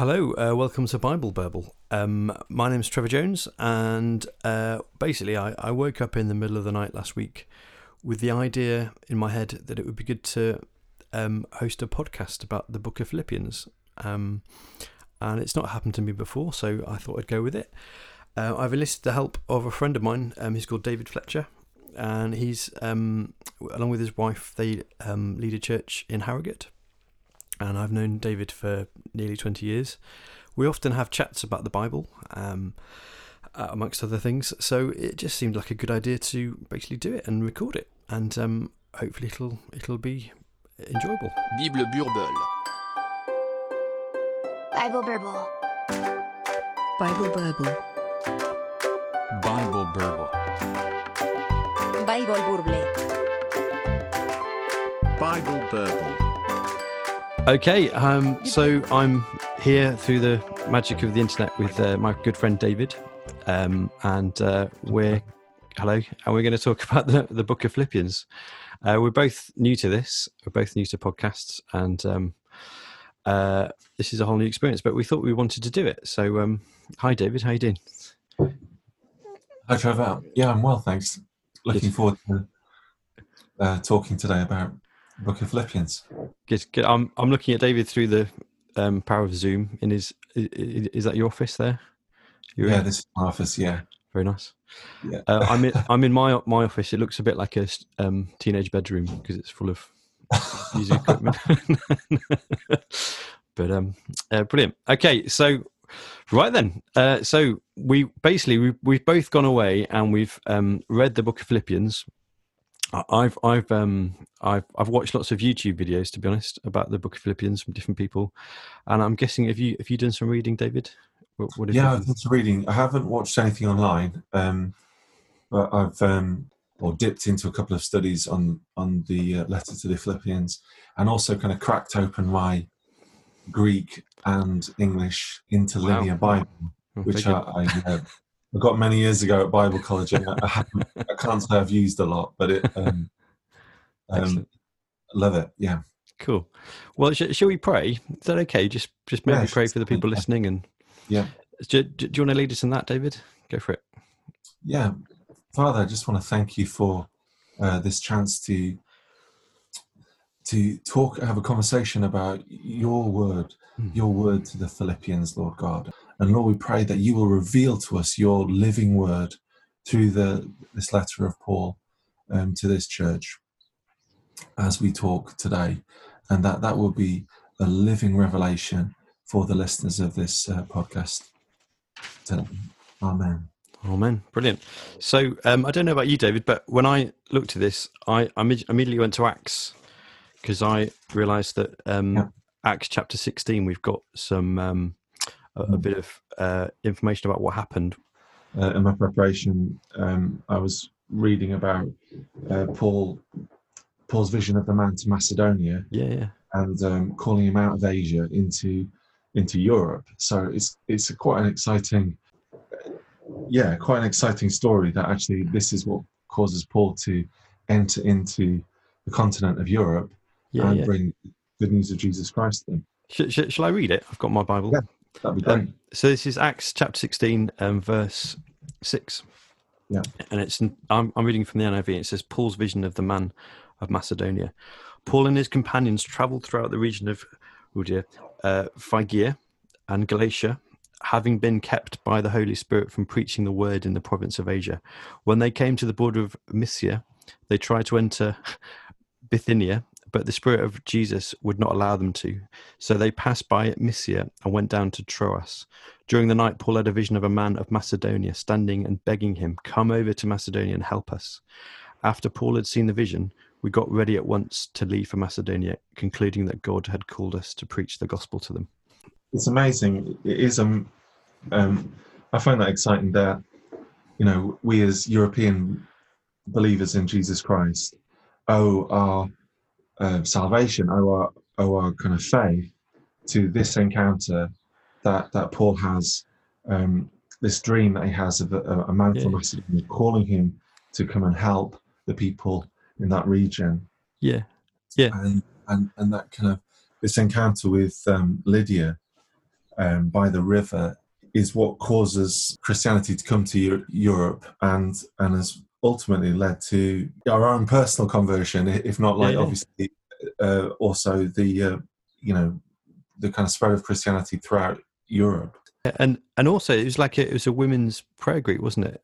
Hello, uh, welcome to Bible Burble. Um, my name's Trevor Jones, and uh, basically, I, I woke up in the middle of the night last week with the idea in my head that it would be good to um, host a podcast about the book of Philippians. Um, and it's not happened to me before, so I thought I'd go with it. Uh, I've enlisted the help of a friend of mine. Um, he's called David Fletcher, and he's um, along with his wife. They um, lead a church in Harrogate, and I've known David for nearly twenty years. We often have chats about the Bible, um, uh, amongst other things. So it just seemed like a good idea to basically do it and record it, and um, hopefully it'll it'll be enjoyable. Bible Burble. Bible Burble. Bible Burble. Bible Burble. Bible Burble. Bible Burble. Okay, um, so I'm here through the magic of the internet with uh, my good friend David, um, and uh, we're hello, and we're going to talk about the, the book of Philippians. Uh, we're both new to this. We're both new to podcasts, and um, uh, this is a whole new experience. But we thought we wanted to do it. So, um, hi, David. How you doing? Hi, Trevor. Yeah, I'm well, thanks. Looking Good. forward to uh, talking today about the Book of Philippians. Good. good. I'm I'm looking at David through the um, power of Zoom. In his is that your office there? You're yeah, in? this is my office. Yeah, Very nice. yeah. Uh, I'm in I'm in my my office. It looks a bit like a um, teenage bedroom because it's full of music equipment. but um, uh, brilliant. Okay, so right then, uh, so we basically we we've both gone away and we've um, read the book of Philippians. I've I've um I've I've watched lots of YouTube videos to be honest about the book of Philippians from different people, and I'm guessing have you have you done some reading, David? What, what yeah, I've done some reading. I haven't watched anything online, um, but I've um, or dipped into a couple of studies on on the uh, letter to the Philippians, and also kind of cracked open my Greek and English interlinear Bible. oh, which I. I, uh, I got many years ago at Bible college, and I, I, can't say I've used a lot, but it, um, um, love it. Yeah, Cool. Well, sh- shall we pray? Is that okay? Just just maybe Yeah, pray for the people listening. And yeah, do, do, do you want to lead us in that, David? Go for it. yeah. Father, I just want to thank you for uh, this chance to to talk, have a conversation about your word, Mm. your word to the Philippians, Lord God, and Lord, we pray that you will reveal to us your living word through the this letter of Paul um, to this church as we talk today, and that that will be a living revelation for the listeners of this uh, podcast. So, Amen. Amen. Brilliant. So um, I don't know about you, David, but when I looked at this, I, I immediately went to Acts because I realised that um, Yeah. Acts chapter sixteen, we've got some um, a, a bit of uh, information about what happened. uh, in my preparation, um, I was reading about uh, Paul, Paul's vision of the man to Macedonia, Yeah, yeah, and um, calling him out of Asia into into Europe. So it's it's a, quite an exciting, yeah, quite an exciting story. That actually this is what causes Paul to enter into the continent of Europe yeah. and yeah. bring good news of Jesus Christ. to them. Sh- sh- shall I read it? I've got my Bible. Yeah. That'd be great. Um, so this is Acts chapter 16 and verse 6. Yeah. And it's I'm, I'm reading from the NIV. It says Paul's vision of the man of Macedonia. Paul and his companions traveled throughout the region of oh dear, uh, Phrygia and Galatia, having been kept by the Holy Spirit from preaching the word in the province of Asia. When they came to the border of Mysia, they tried to enter Bithynia, but the Spirit of Jesus would not allow them to. So they passed by Mysia and went down to Troas. During the night, Paul had a vision of a man of Macedonia standing and begging him, Come over to Macedonia and help us. After Paul had seen the vision, we got ready at once to leave for Macedonia, concluding that God had called us to preach the gospel to them. it's amazing. It is um, um, I find that exciting that you know we as European believers in Jesus Christ owe our uh, salvation, owe our owe our kind of faith to this encounter that that Paul has, um, this dream that he has of a, a man Yeah. from Macedonia calling him to come and help the people in that region Yeah, Yeah. and and and that kind of this encounter with um, Lydia um, by the river is what causes Christianity to come to Europe and and has ultimately led to our own personal conversion, if not like Yeah, obviously uh, also the uh, you know the kind of spread of Christianity throughout Europe. and and also it was like a, it was a women's prayer group, wasn't it?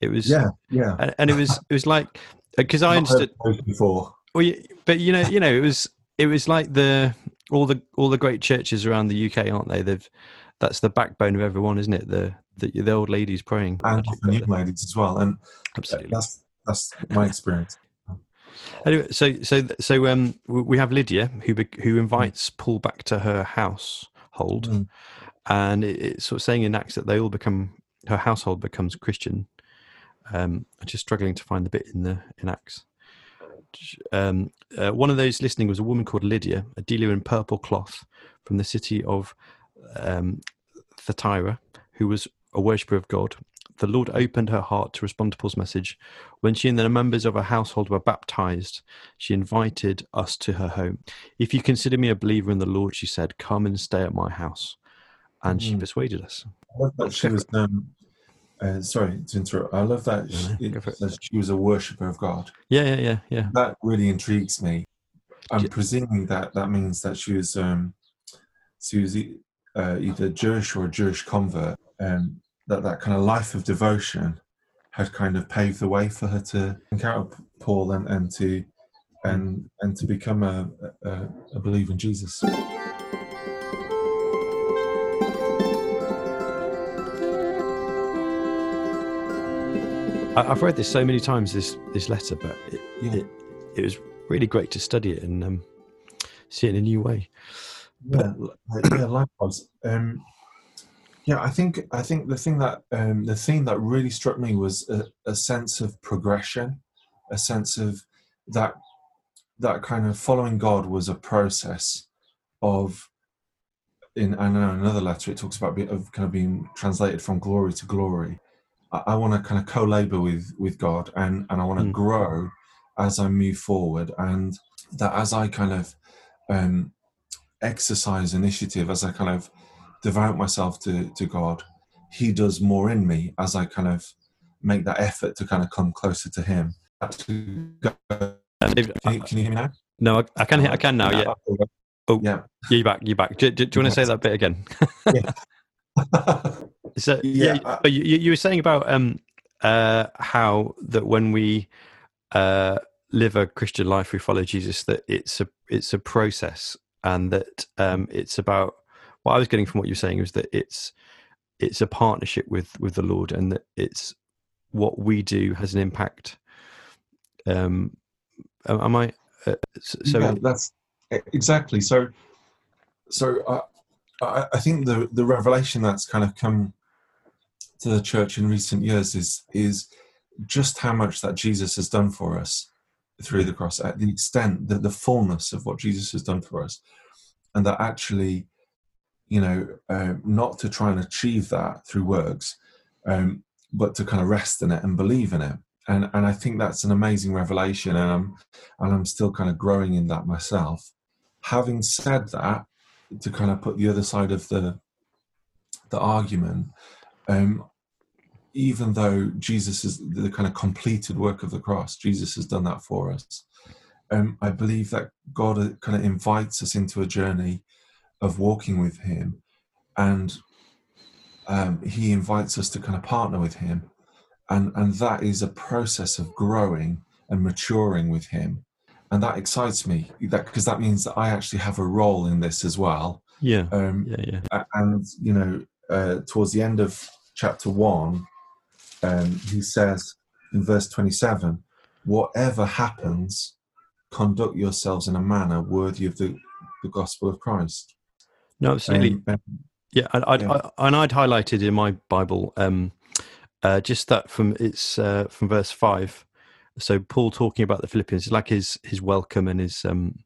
It was Yeah, yeah. and, and it was it was like because I understood. before. Well, but you know, you know, it was it was like the all the all the great churches around the UK, aren't they? They've that's the backbone of everyone, isn't it? The the, the old ladies praying. and often young ladies as well. And Absolutely. that's that's my experience. Anyway, so so so um, we have Lydia who who invites Paul back to her household, Mm. and it, it's sort of saying in Acts that they all become her household becomes Christian. Um, I'm just struggling to find the bit in the in Acts. Um, uh, one of those listening was a woman called Lydia, a dealer in purple cloth from the city of um, Thyatira, who was a worshipper of God. The Lord opened her heart to respond to Paul's message. When she and the members of her household were baptized, she invited us to her home. If you consider me a believer in the Lord, she said, come and stay at my house. And she Mm. persuaded us. I love that she was. Um, uh, sorry to interrupt. I love that, she, she was a worshipper of God. Yeah, yeah, yeah, yeah. That really intrigues me. I'm presuming that that means that she was um, she was uh, either Jewish or a Jewish convert. Um, that that kind of life of devotion had kind of paved the way for her to encounter Paul and, and to and and to become a, a, a believer in Jesus. I've read this so many times, this this letter, but it, Yeah. it, it was really great to study it and um, see it in a new way. Yeah, yeah, likewise. Um, yeah, I think I think the thing that um, the theme that really struck me was a, a sense of progression, a sense of that that kind of following God was a process of. In I know another letter it talks about be, of kind of being translated from glory to glory. I, I want to kind of co-labor with with God and and I want to Mm. grow as I move forward and that as I kind of um, exercise initiative as I kind of devote myself to, to God, He does more in me as I kind of make that effort to kind of come closer to Him. Can Uh, you, can you hear me now? no, I, can hear, I can now. Yeah. Oh. Yeah. Yeah, you back, you back. Do, do, do you want to say that bit again? So yeah, Yeah, you, you you were saying about um uh how that when we uh live a Christian life, we follow Jesus. That it's a it's a process, and that um it's about what I was getting from what you're saying was that it's it's a partnership with with the Lord, and that it's what we do has an impact. Um, am I? Uh, so yeah, that's exactly so. So I, I, I think the the revelation that's kind of come to the church in recent years is is just how much that Jesus has done for us through the cross, at the extent that the fullness of what Jesus has done for us, and that actually, you know, uh, not to try and achieve that through works, um, but to kind of rest in it and believe in it. And and I think that's an amazing revelation, and I'm and I'm still kind of growing in that myself. Having said that, to kind of put the other side of the the argument, um, even though Jesus is the kind of completed work of the cross, Jesus has done that for us. Um, I believe that God kind of invites us into a journey of walking with Him, and um, He invites us to kind of partner with Him, and and that is a process of growing and maturing with Him, and that excites me. That because that means that I actually have a role in this as well. yeah, Um, yeah, yeah. and you know uh, towards the end of chapter one um, he says in verse 27 whatever happens conduct yourselves in a manner worthy of the, the gospel of christ No, absolutely. Um, um, Yeah, and I'd, Yeah. I, and I'd highlighted in my Bible um, uh, just that from it's uh, from verse five. So Paul talking about the Philippians, like his his welcome and his um,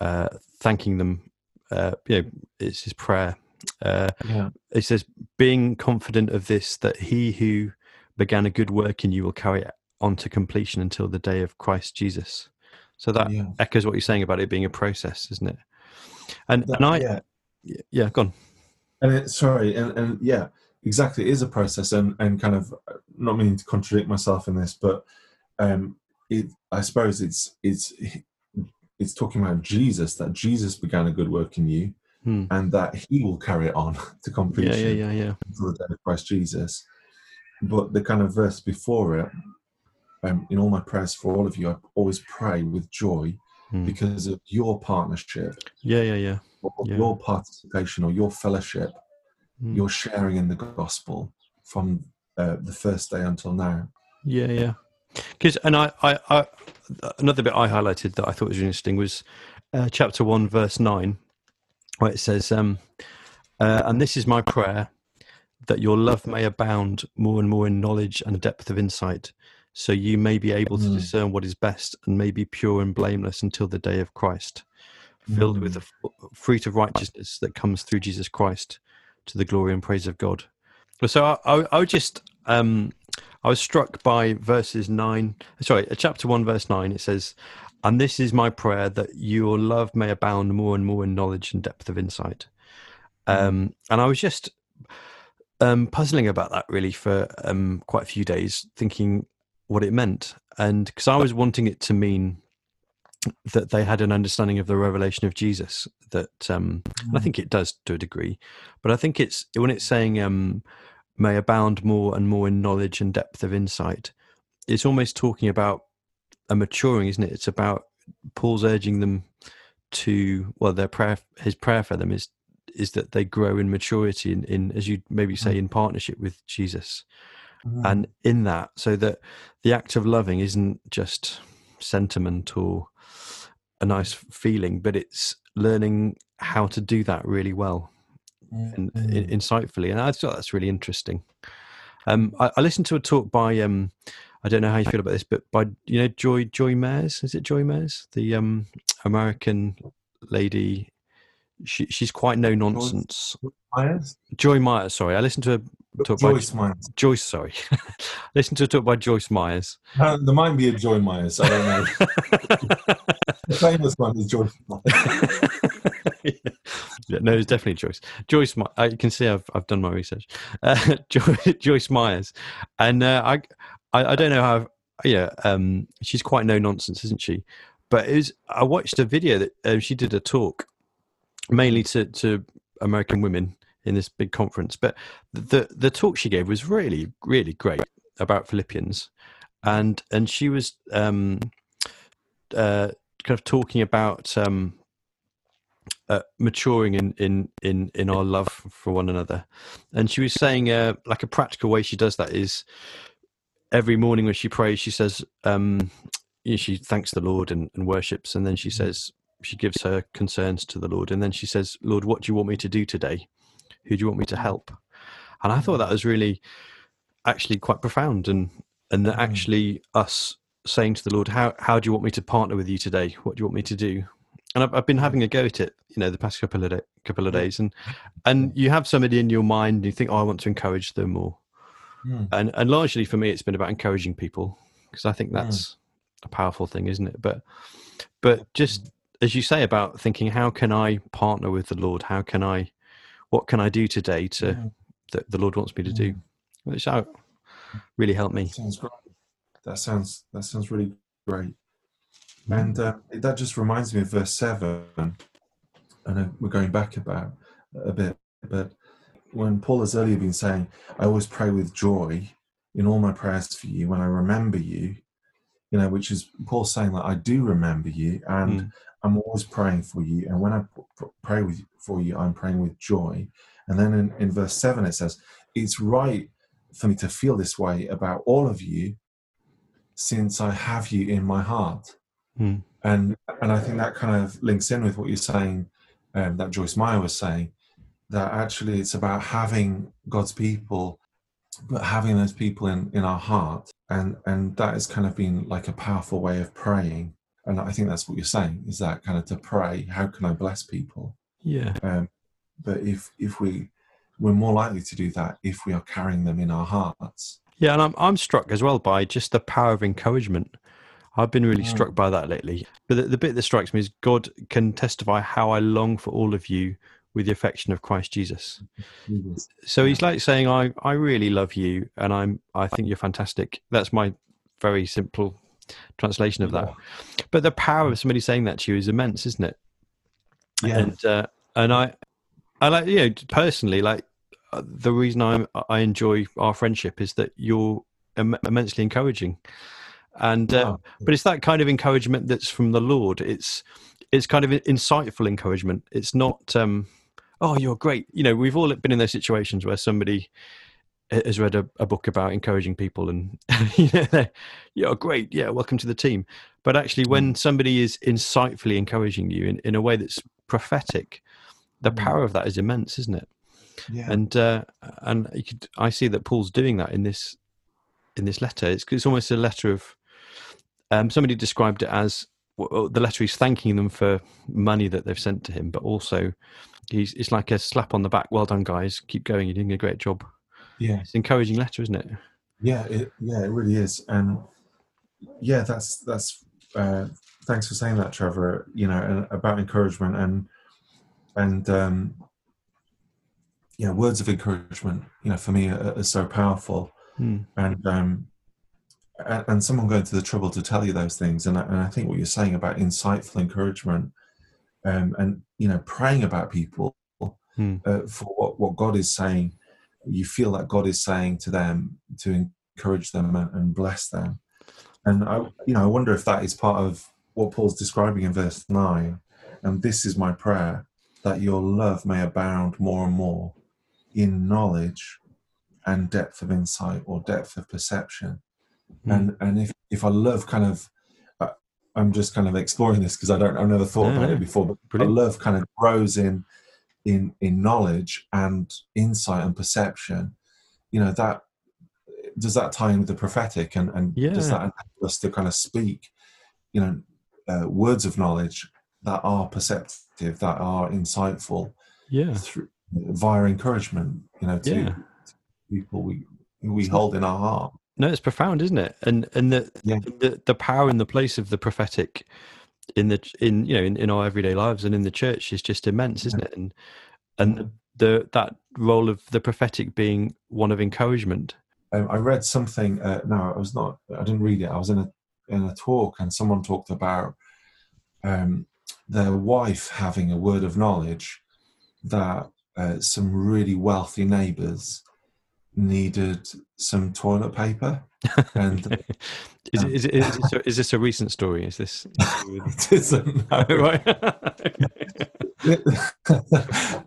uh, thanking them. Uh, you know, it's his prayer. Uh, yeah he says, "Being confident of this, that he who began a good work in you will carry it on to completion until the day of Christ Jesus." So that yeah echoes what you're saying about it being a process, isn't it? And That- and I yeah yeah, gone. and it, sorry, and, and yeah, exactly, it is a process, and and kind of not meaning to contradict myself in this, but um, it I suppose it's it's it's talking about Jesus that Jesus began a good work in you, Hmm. and that He will carry it on to Yeah, completion yeah, yeah, yeah. until the day of Christ Jesus. But the kind of verse before it, um, in all my prayers for all of you, I always pray with joy Hmm. because of your partnership, Yeah, yeah, yeah. Yeah. your participation, or your fellowship, Hmm. your sharing in the gospel from uh, the first day until now. Yeah, yeah. Because and I, I, I, another bit I highlighted that I thought was interesting was uh, chapter one, verse nine, where it says, um, uh, "And this is my prayer, that your love may abound more and more in knowledge and depth of insight, so you may be able to Mm. discern what is best and may be pure and blameless until the day of Christ, filled with the fruit of righteousness that comes through Jesus Christ, to the glory and praise of God." So I, I, I just um, I was struck by verses nine. Sorry, uh, chapter one, verse nine. It says, "And this is my prayer that your love may abound more and more in knowledge and depth of insight." Um, and I was just um, puzzling about that really for um, quite a few days, thinking what it meant, and because I was wanting it to mean that they had an understanding of the revelation of Jesus. That um, I think it does to a degree, but I think it's when it's saying um, may abound more and more in knowledge and depth of insight. It's almost talking about a maturing, isn't it? It's about Paul's urging them to well, their prayer, his prayer for them is is that they grow in maturity in, in as you maybe say in partnership with Jesus, Mm. and in that, so that the act of loving isn't just sentiment or a nice feeling, but it's learning how to do that really well and i- Mm. insightfully, and I thought that's really interesting. Um, I, I listened to a talk by um, I don't know how you feel about this, but by you know Joy Joy Mayers, is it Joy Mayers, the um, American lady? She, she's quite no nonsense. Myers? Joy Myers, sorry, I listened to a talk Joyce by Myers. Joyce. Sorry, listened to a talk by Joyce Myers. Uh, there might be a Joy Myers. I don't know. the famous one is Joyce yeah, no, it's definitely Joyce. Joyce, I can see I've I've done my research. Uh, Joy, Joyce Myers, and uh, I, I I don't know how. Yeah, um, she's quite no nonsense, isn't she? But it was. I watched a video that uh, she did a talk, mainly to to American women in this big conference. But the the talk she gave was really really great about Philippians, and and she was um, uh, kind of talking about um, uh, maturing in, in in in our love for one another. And she was saying uh, like a practical way she does that is every morning when she prays she says um you know, she thanks the lord and, and worships and then she says she gives her concerns to the lord and then she says lord what do you want me to do today? Who do you want me to help? And i thought that was really actually quite profound and and that actually us saying to the lord how how do you want me to partner with you today what do you want me to do and I've, I've been having a go at it, you know, the past couple of day, couple of days, and and you have somebody in your mind, and you think, oh, I want to encourage them, or Mm. and and largely for me, it's been about encouraging people because I think Mm. that's a powerful thing, isn't it? But but just as you say about thinking, how can I partner with the Lord? How can I, what can I do today to Mm. that the Lord wants me to do? Which out really helped me. Sounds great. That sounds that sounds really great. Mm. And uh, that just reminds me of verse seven. I know we're going back about a bit, but when Paul has earlier been saying, "I always pray with joy in all my prayers for you when I remember you," you know, which is Paul saying that I do remember you, and Mm. I'm always praying for you, and when I pray with for you, I'm praying with joy. And then in, in verse seven it says, "It's right for me to feel this way about all of you, since I have you in my heart." Mm. and and I think that kind of links in with what you're saying, um, that Joyce Meyer was saying, that actually it's about having God's people, but having those people in in our heart, and and that has kind of been like a powerful way of praying, and I think that's what you're saying is that kind of to pray, how can I bless people? Yeah, Um, but if if we we're more likely to do that if we are carrying them in our hearts. Yeah, and I'm I'm struck as well by just the power of encouragement. I've been really Mm. struck by that lately. But the, the bit that strikes me is God can testify how I long for all of you with the affection of Christ Jesus. Jesus. So he's like saying, "I I really love you, and I'm I think you're fantastic." That's my very simple translation of that. But the power of somebody saying that to you is immense, isn't it? Yeah. And uh, and I I like you know personally like the reason I I enjoy our friendship is that you're Im- immensely encouraging, and uh, Wow. but it's that kind of encouragement that's from the Lord. It's it's kind of insightful encouragement. It's not um oh you're great. You know we've all been in those situations where somebody has read a, a book about encouraging people and you know you're great yeah welcome to the team but actually when somebody is insightfully encouraging you in, in a way that's prophetic the Mm. power of that is immense isn't it yeah. and uh, and you could I see that Paul's doing that in this in this letter. It's it's almost a letter of um, somebody described it as well, the letter he's thanking them for money that they've sent to him, but also he's it's like a slap on the back. Well done, guys. Keep going. You're doing a great job. yeah. It's an encouraging letter, isn't it? Yeah, it, yeah, it really is, and yeah, that's that's. Uh, thanks for saying that, Trevor. You know, and about encouragement and and um, yeah, words of encouragement. You know, for me, are, are so powerful, Hmm. and um, and, someone going to the trouble to tell you those things, and I, and I think what you're saying about insightful encouragement, um, and you know, praying about people Hmm. uh, for what what God is saying, you feel that God is saying to them to encourage them and, and bless them. And I, you know, I wonder if that is part of what Paul's describing in verse nine. And this is my prayer that your love may abound more and more in knowledge and depth of insight or depth of perception. Mm. And and if if I love kind of, uh, I'm just kind of exploring this because I don't I've never thought Yeah, about yeah. it before. But Brilliant. Love kind of grows in in in knowledge and insight and perception. You know that does that tie in with the prophetic and and does that enable us to kind of speak, you know, uh, words of knowledge that are perceptive, that are insightful Yeah. through via encouragement. You know, to Yeah. people we we hold in our heart. No, it's profound, isn't it? And and the Yeah. the, the power and the place of the prophetic in the in you know in, in our everyday lives and in the church is just immense, isn't it? And and the, the that role of the prophetic being one of encouragement. um, I read something. Uh, no, I was not. I didn't read it. I was in a in a talk, and someone talked about um, their wife having a word of knowledge that uh, some really wealthy neighbours needed some toilet paper, and Is, it, is, is, this a, is this a recent story? Is this it isn't. no. right?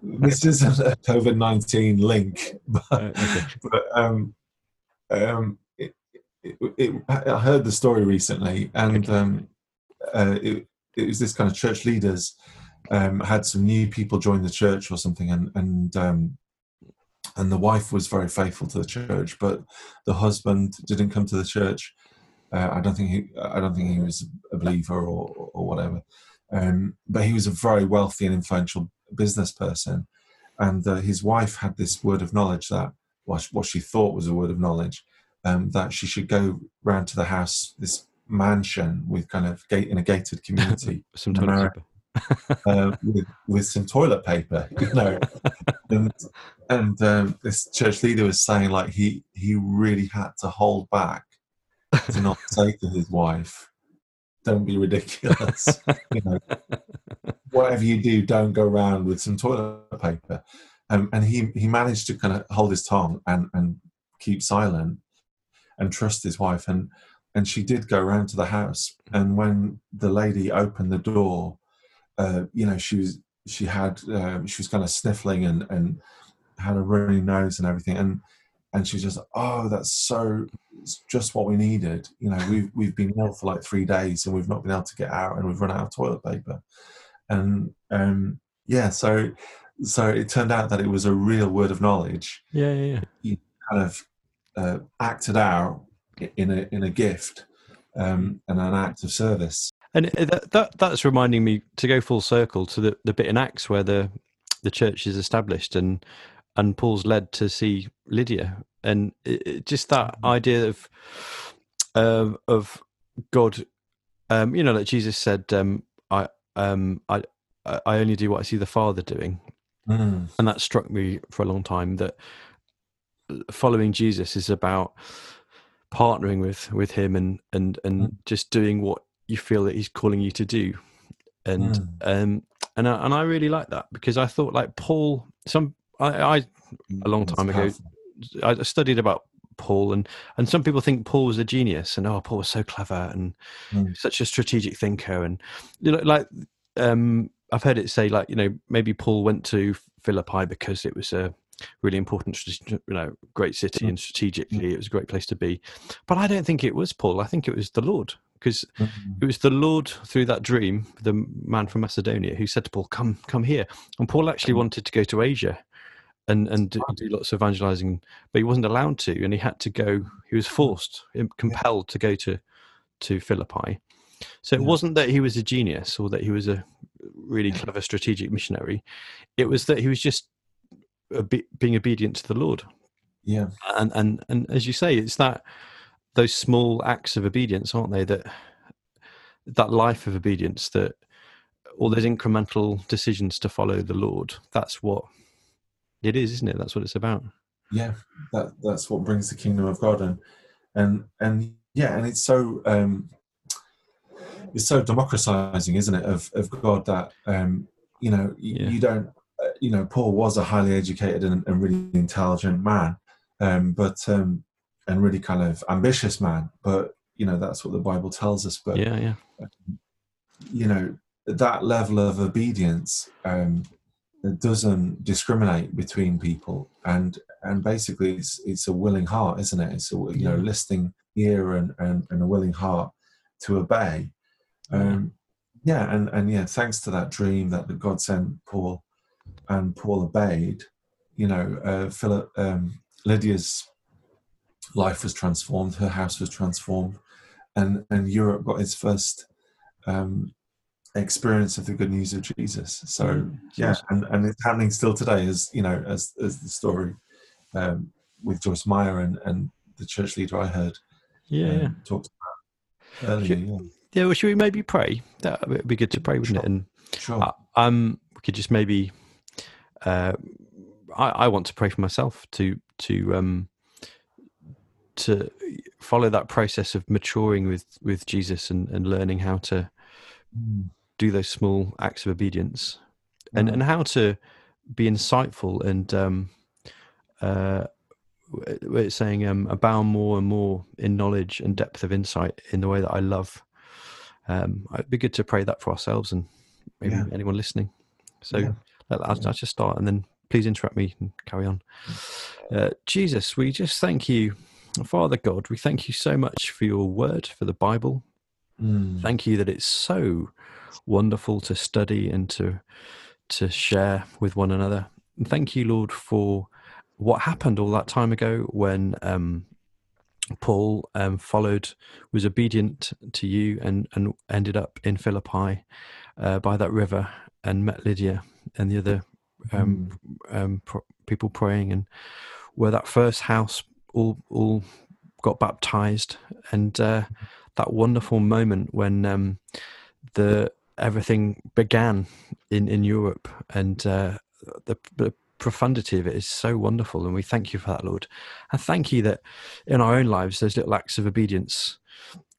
this isn't a COVID nineteen link, but okay. but um, um, it, it, it, I heard the story recently, and um, uh, it, it was this kind of church leaders um, had some new people join the church or something, and and um, and the wife was very faithful to the church, but the husband didn't come to the church. Uh, I don't think he, I don't think he was a believer or or whatever. Um, but he was a very wealthy and influential business person, and uh, his wife had this word of knowledge that what she- what she thought was a word of knowledge um, that she should go round to the house, this mansion with kind of gate in a gated community, Some in toilet America, paper. uh, with with some toilet paper, you know. and and um, this church leader was saying like he he really had to hold back to not say to his wife, "Don't be ridiculous," you know. Whatever you do, don't go around with some toilet paper. Um, and he he managed to kind of hold his tongue and and keep silent and trust his wife and and she did go around to the house and when the lady opened the door uh, you know she was she had um, she was kind of sniffling and and had a runny nose and everything and and she just oh that's so it's just what we needed you know we've we've been ill for like three days and we've not been able to get out and we've run out of toilet paper and um yeah so so it turned out that it was a real word of knowledge Yeah, yeah, yeah. kind of uh, acted out in a in a gift um, and an act of service. And that, that that's reminding me to go full circle to the, the bit in Acts where the the church is established and and Paul's led to see Lydia and it, it- just that idea of um, of God, um, you know, like Jesus said, um, I um, I I only do what I see the Father doing, Mm. and that struck me for a long time that following Jesus is about partnering with with him and and and Mm. just doing what you feel that he's calling you to do and Mm. um and I, and I really like that because I thought like Paul some I, I a long time ago. I studied about Paul and and some people think Paul was a genius and oh Paul was so clever and Mm. such a strategic thinker and you know like um I've heard it say like you know maybe Paul went to Philippi because it was a really important you know great city Mm. and strategically it was a great place to be. But I don't think it was Paul. I think it was the Lord because Mm. it was the Lord through that dream the man from Macedonia who said to Paul come come here. And Paul actually Mm. wanted to go to Asia and and do, do lots of evangelizing but he wasn't allowed to and he had to go he was forced compelled to go to to philippi. So it Yeah. wasn't that he was a genius or that he was a really clever strategic missionary. It was that he was just obe- being obedient to the lord Yeah. and and and as you say it's that those small acts of obedience aren't they that that life of obedience that all those incremental decisions to follow the lord that's what it is isn't it that's what it's about yeah that that's what brings the kingdom of god and and and yeah and it's so um it's so democratizing isn't it of of god that um you know Yeah. you don't you know paul was a highly educated and, and really intelligent man um but um and really kind of ambitious man but you know that's what the bible tells us but yeah yeah. you know that level of obedience um, doesn't discriminate between people and and basically it's it's a willing heart isn't it? It's a you know listening ear and, and and a willing heart to obey. Um yeah and and yeah thanks to that dream that god sent paul and paul obeyed you know uh philip um lydia's life was transformed her house was transformed and and europe got its first um experience of the good news of jesus. So Mm, yeah and and it's happening still today as you know as as the story um with joyce meyer and and the church leader i heard yeah. um, talked about earlier yeah. Yeah well should we maybe pray? That it would be good to pray wouldn't it? And sure. uh, um we could just maybe uh I, I want to pray for myself to to um to follow that process of maturing with with jesus and and learning how to Mm, do those small acts of obedience and mm, and how to be insightful and um uh it's saying um abound more and more in knowledge and depth of insight in the way that i love um it'd be good to pray that for ourselves and maybe Yeah. anyone listening so Yeah. Let- I'll just start and then please interrupt me and carry on. Uh, jesus we just thank you father god we thank you so much for your word for the bible. Mm, thank you that it's so wonderful to study and to to share with one another. And thank you lord for what happened all that time ago when um paul um followed was obedient to you and and ended up in philippi uh, by that river and met lydia and the other um, um pro- people praying. And where that first house all all got baptized. And uh that wonderful moment when um, the everything began in in Europe, and uh, the, the profundity of it is so wonderful, and we thank you for that, Lord. And thank you that in our own lives, those little acts of obedience,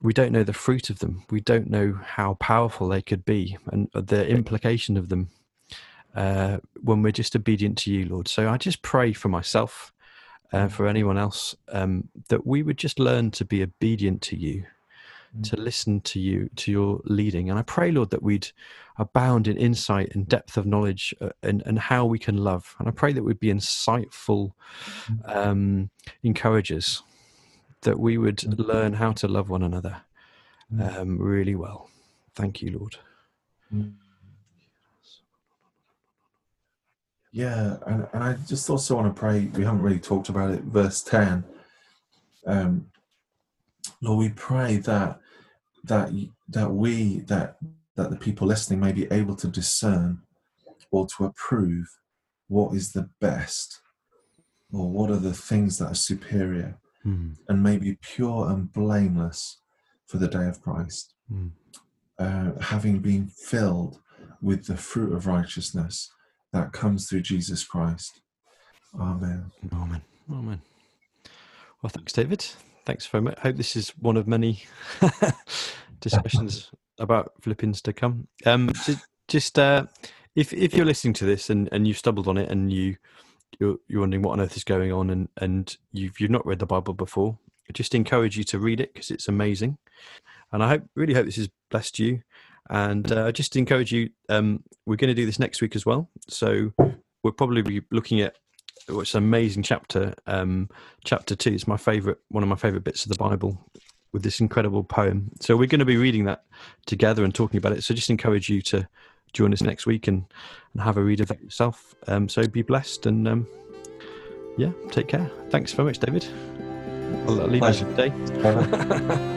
we don't know the fruit of them, we don't know how powerful they could be, and the implication of them uh, when we're just obedient to you, Lord. So I just pray for myself. Uh, for anyone else, um, that we would just learn to be obedient to you, to listen to you, to your leading. And I pray, Lord, that we'd abound in insight and depth of knowledge uh, and, and how we can love. And I pray that we'd be insightful um, encouragers, that we would learn how to love one another um, really well. Thank you, Lord. mm. Yeah, and, and I just also want to pray. We haven't really talked about it. Verse ten, um, Lord, we pray that that that we that that the people listening may be able to discern or to approve what is the best, or what are the things that are superior, Mm, and may be pure and blameless for the day of Christ. mm, uh, having been filled with the fruit of righteousness that comes through Jesus Christ. Amen. Amen. Amen. Well, thanks, David. Thanks very much. I hope this is one of many discussions about Philippians to come. Um, ju- just uh, if if you're listening to this and, and you've stumbled on it and you you're, you're wondering what on earth is going on and and you've you've not read the Bible before, I just encourage you to read it because it's amazing. And I hope really hope this has blessed you. And uh, I just encourage you. Um, we're going to do this next week as well. So we'll probably be looking at what's an amazing chapter. Um, chapter two is my favorite, one of my favorite bits of the Bible, with this incredible poem. So we're going to be reading that together and talking about it. So just encourage you to join us next week and, and have a read of it yourself. Um, so be blessed and um, yeah, take care. Thanks very much, David. I'll, I'll leave you today.